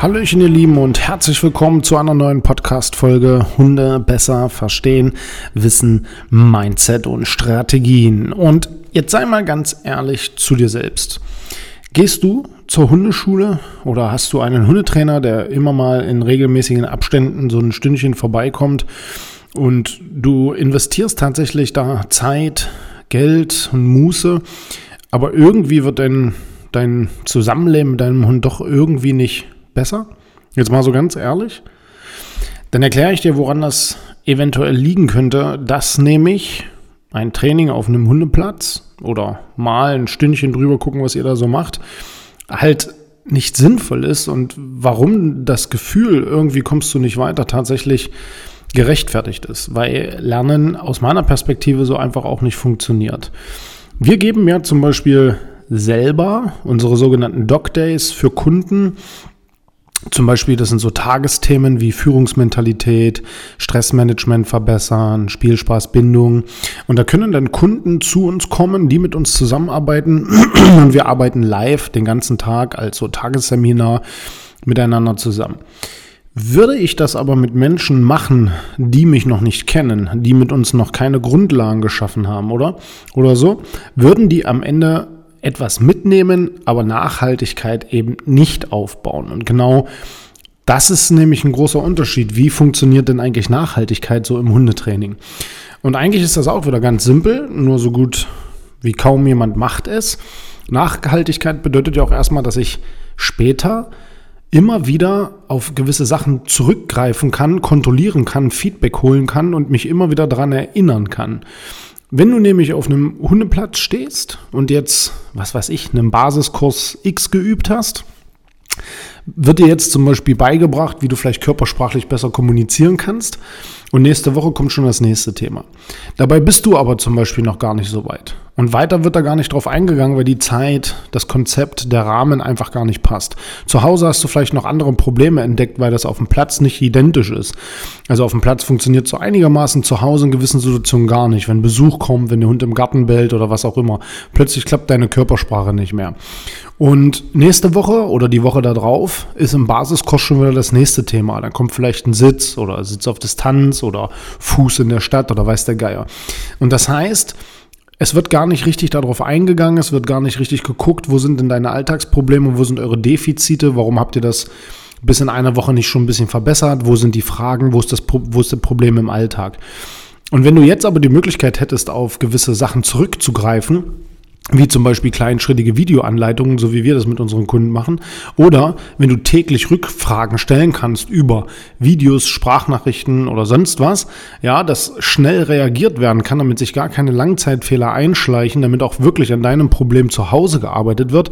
Hallöchen ihr Lieben und herzlich willkommen zu einer neuen Podcast-Folge Hunde besser verstehen, Wissen, Mindset und Strategien. Und Jetzt sei mal ganz ehrlich zu dir selbst. Gehst du zur Hundeschule oder hast du einen Hundetrainer, der immer mal in regelmäßigen Abständen so ein Stündchen vorbeikommt und du investierst tatsächlich da Zeit, Geld und Muße, aber irgendwie wird dein, dein Zusammenleben mit deinem Hund doch irgendwie nicht besser? Jetzt mal so ganz ehrlich. Dann erkläre ich dir, woran das eventuell liegen könnte, dass nämlich ein Training auf einem Hundeplatz oder mal ein Stündchen drüber gucken, was ihr da so macht, halt nicht sinnvoll ist und warum das Gefühl, irgendwie kommst du nicht weiter, tatsächlich gerechtfertigt ist, weil Lernen aus meiner Perspektive so einfach auch nicht funktioniert. Wir geben ja zum Beispiel selber unsere sogenannten Dog Days für Kunden zum Beispiel, das sind so Tagesthemen wie Führungsmentalität, Stressmanagement verbessern, Spielspaß, Bindung. Und da können dann Kunden zu uns kommen, die mit uns zusammenarbeiten. Und wir arbeiten live den ganzen Tag als Tagesseminar miteinander zusammen. Würde ich das aber mit Menschen machen, die mich noch nicht kennen, die mit uns noch keine Grundlagen geschaffen haben, oder? Oder so, würden die am Ende etwas mitnehmen, aber Nachhaltigkeit eben nicht aufbauen. Und genau das ist nämlich ein großer Unterschied. Wie funktioniert denn eigentlich Nachhaltigkeit so im Hundetraining? Und eigentlich ist das auch wieder ganz simpel, nur so gut wie kaum jemand macht es. Nachhaltigkeit bedeutet ja auch erstmal, dass ich später immer wieder auf gewisse Sachen zurückgreifen kann, kontrollieren kann, Feedback holen kann und mich immer wieder daran erinnern kann. Wenn du nämlich auf einem Hundeplatz stehst und jetzt, was weiß ich, einen Basiskurs X geübt hast, wird dir jetzt zum Beispiel beigebracht, wie du vielleicht körpersprachlich besser kommunizieren kannst. Und nächste Woche kommt schon das nächste Thema. Dabei bist du aber zum Beispiel noch gar nicht so weit. Und weiter wird da gar nicht drauf eingegangen, weil die Zeit, das Konzept, der Rahmen einfach gar nicht passt. Zu Hause hast du vielleicht noch andere Probleme entdeckt, weil das auf dem Platz nicht identisch ist. Also auf dem Platz funktioniert so einigermaßen zu Hause in gewissen Situationen gar nicht. Wenn Besuch kommt, wenn der Hund im Garten bellt oder was auch immer, plötzlich klappt deine Körpersprache nicht mehr. Und nächste Woche oder die Woche darauf ist im Basiskurs schon wieder das nächste Thema. Dann kommt vielleicht ein Sitz oder Sitz auf Distanz oder Fuß in der Stadt oder weiß der Geier. Und das heißt, es wird gar nicht richtig darauf eingegangen, es wird gar nicht richtig geguckt, wo sind denn deine Alltagsprobleme, wo sind eure Defizite, warum habt ihr das bis in einer Woche nicht schon ein bisschen verbessert, wo sind die Fragen, wo ist das, wo ist das Problem im Alltag. Und wenn du jetzt aber die Möglichkeit hättest, auf gewisse Sachen zurückzugreifen, wie zum Beispiel kleinschrittige Videoanleitungen, so wie wir das mit unseren Kunden machen. Oder wenn du täglich Rückfragen stellen kannst über Videos, Sprachnachrichten oder sonst was, ja, dass schnell reagiert werden kann, damit sich gar keine Langzeitfehler einschleichen, damit auch wirklich an deinem Problem zu Hause gearbeitet wird,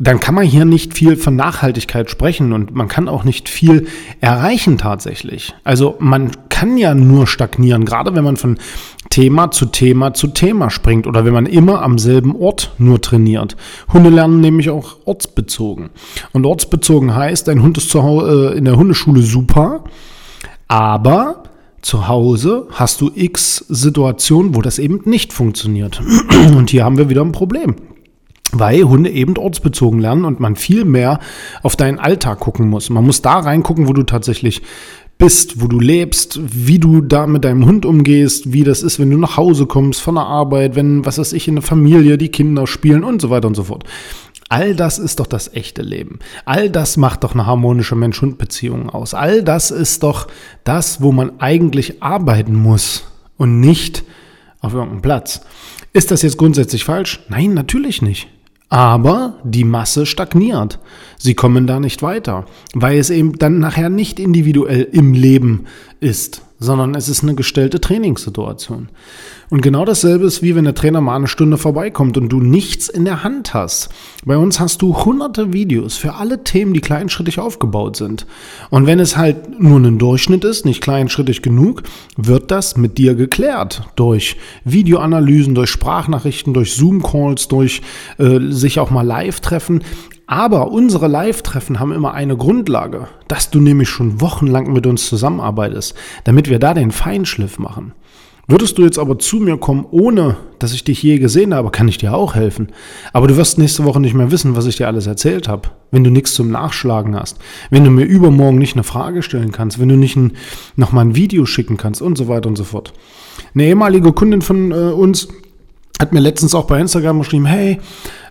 dann kann man hier nicht viel von Nachhaltigkeit sprechen und man kann auch nicht viel erreichen tatsächlich. Also man kann ja nur stagnieren, gerade wenn man von Thema zu Thema zu Thema springt oder wenn man immer am selben Ort nur trainiert. Hunde lernen nämlich auch ortsbezogen. Und ortsbezogen heißt, dein Hund ist zu Hause, äh, in der Hundeschule super, aber zu Hause hast du x Situationen, wo das eben nicht funktioniert. Und hier haben wir wieder ein Problem weil Hunde eben ortsbezogen lernen und man viel mehr auf deinen Alltag gucken muss. Man muss da reingucken, wo du tatsächlich bist, wo du lebst, wie du da mit deinem Hund umgehst, wie das ist, wenn du nach Hause kommst von der Arbeit, wenn, was weiß ich, in der Familie die Kinder spielen und so weiter und so fort. All das ist doch das echte Leben. All das macht doch eine harmonische Mensch-Hund-Beziehung aus. All das ist doch das, wo man eigentlich arbeiten muss und nicht auf irgendeinem Platz. Ist das jetzt grundsätzlich falsch? Nein, natürlich nicht. Aber die Masse stagniert. Sie kommen da nicht weiter, weil es eben dann nachher nicht individuell im Leben ist, sondern es ist eine gestellte Trainingssituation. Und genau dasselbe ist wie wenn der Trainer mal eine Stunde vorbeikommt und du nichts in der Hand hast. Bei uns hast du hunderte Videos für alle Themen, die kleinschrittig aufgebaut sind. Und wenn es halt nur ein Durchschnitt ist, nicht kleinschrittig genug, wird das mit dir geklärt. Durch Videoanalysen, durch Sprachnachrichten, durch Zoom-Calls, durch äh, sich auch mal live treffen. Aber unsere Live-Treffen haben immer eine Grundlage, dass du nämlich schon wochenlang mit uns zusammenarbeitest, damit wir da den Feinschliff machen. Würdest du jetzt aber zu mir kommen, ohne dass ich dich je gesehen habe, kann ich dir auch helfen. Aber du wirst nächste Woche nicht mehr wissen, was ich dir alles erzählt habe, wenn du nichts zum Nachschlagen hast, wenn du mir übermorgen nicht eine Frage stellen kannst, wenn du nicht nochmal ein Video schicken kannst und so weiter und so fort. Eine ehemalige Kundin von äh, uns hat mir letztens auch bei Instagram geschrieben, hey,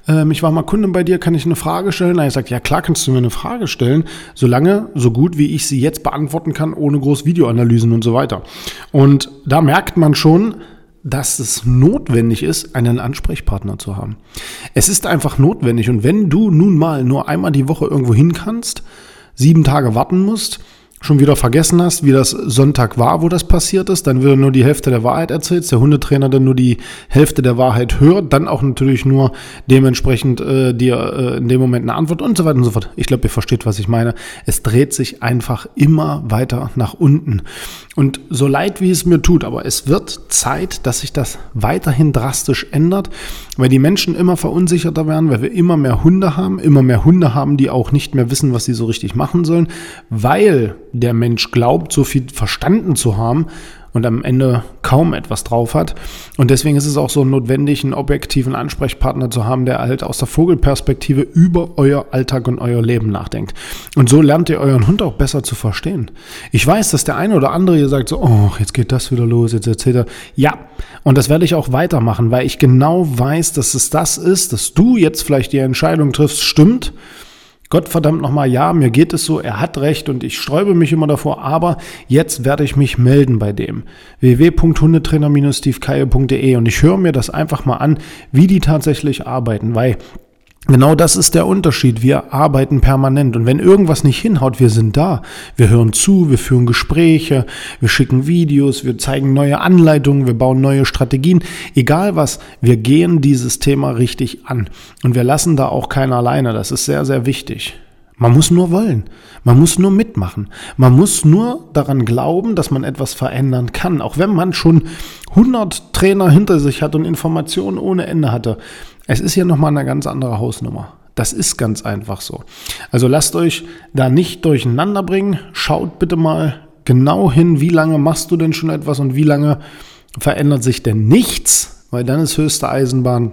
ähm, ich war mal Kunde bei dir, kann ich eine Frage stellen? Er sagt, ja klar kannst du mir eine Frage stellen, solange so gut wie ich sie jetzt beantworten kann, ohne groß Videoanalysen und so weiter. Und da merkt man schon, dass es notwendig ist, einen Ansprechpartner zu haben. Es ist einfach notwendig und wenn du nun mal nur einmal die Woche irgendwo hin kannst, sieben Tage warten musst, schon wieder vergessen hast, wie das Sonntag war, wo das passiert ist, dann wird nur die Hälfte der Wahrheit erzählt, der Hundetrainer dann nur die Hälfte der Wahrheit hört, dann auch natürlich nur dementsprechend äh, dir äh, in dem Moment eine Antwort und so weiter und so fort. Ich glaube, ihr versteht, was ich meine. Es dreht sich einfach immer weiter nach unten. Und so leid wie es mir tut, aber es wird Zeit, dass sich das weiterhin drastisch ändert, weil die Menschen immer verunsicherter werden, weil wir immer mehr Hunde haben, immer mehr Hunde haben, die auch nicht mehr wissen, was sie so richtig machen sollen, weil der Mensch glaubt, so viel verstanden zu haben und am Ende kaum etwas drauf hat. Und deswegen ist es auch so notwendig, einen objektiven Ansprechpartner zu haben, der halt aus der Vogelperspektive über euer Alltag und euer Leben nachdenkt. Und so lernt ihr euren Hund auch besser zu verstehen. Ich weiß, dass der eine oder andere hier sagt so, oh, jetzt geht das wieder los, jetzt erzählt er. Ja, und das werde ich auch weitermachen, weil ich genau weiß, dass es das ist, dass du jetzt vielleicht die Entscheidung triffst, stimmt Gott verdammt nochmal, ja, mir geht es so, er hat recht und ich sträube mich immer davor, aber jetzt werde ich mich melden bei dem. www.hundetrainer-stevekeier.de und ich höre mir das einfach mal an, wie die tatsächlich arbeiten, weil Genau das ist der Unterschied. Wir arbeiten permanent. Und wenn irgendwas nicht hinhaut, wir sind da. Wir hören zu, wir führen Gespräche, wir schicken Videos, wir zeigen neue Anleitungen, wir bauen neue Strategien. Egal was, wir gehen dieses Thema richtig an. Und wir lassen da auch keinen alleine. Das ist sehr, sehr wichtig. Man muss nur wollen. Man muss nur mitmachen. Man muss nur daran glauben, dass man etwas verändern kann. Auch wenn man schon 100 Trainer hinter sich hat und Informationen ohne Ende hatte. Es ist hier nochmal eine ganz andere Hausnummer. Das ist ganz einfach so. Also lasst euch da nicht durcheinander bringen. Schaut bitte mal genau hin, wie lange machst du denn schon etwas und wie lange verändert sich denn nichts, weil dann ist höchste Eisenbahn,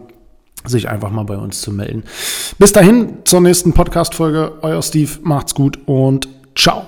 sich einfach mal bei uns zu melden. Bis dahin zur nächsten Podcast-Folge. Euer Steve, macht's gut und ciao.